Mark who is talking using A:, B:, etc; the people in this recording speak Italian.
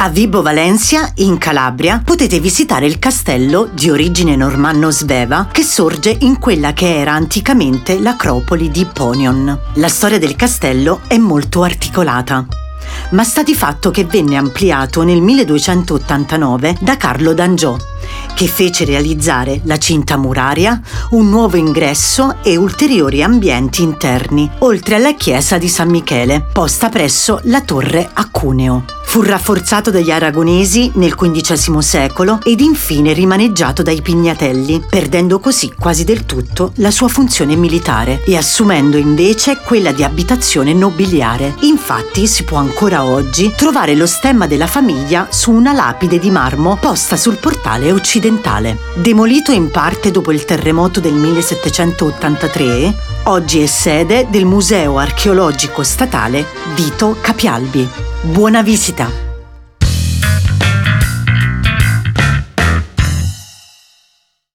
A: A Vibo Valencia, in Calabria, potete visitare il castello di origine normanno-sveva che sorge in quella che era anticamente l'acropoli di Ponion. La storia del castello è molto articolata ma sta di fatto che venne ampliato nel 1289 da Carlo d'Angiò, che fece realizzare la cinta muraria, un nuovo ingresso e ulteriori ambienti interni, oltre alla chiesa di San Michele, posta presso la torre a Cuneo. Fu rafforzato dagli aragonesi nel XV secolo ed infine rimaneggiato dai Pignatelli, perdendo così quasi del tutto la sua funzione militare e assumendo invece quella di abitazione nobiliare. Infatti si può ancora oggi trovare lo stemma della famiglia su una lapide di marmo posta sul portale occidentale. Demolito in parte dopo il terremoto del 1783, oggi è sede del Museo archeologico statale Vito Capialbi. Buona visita!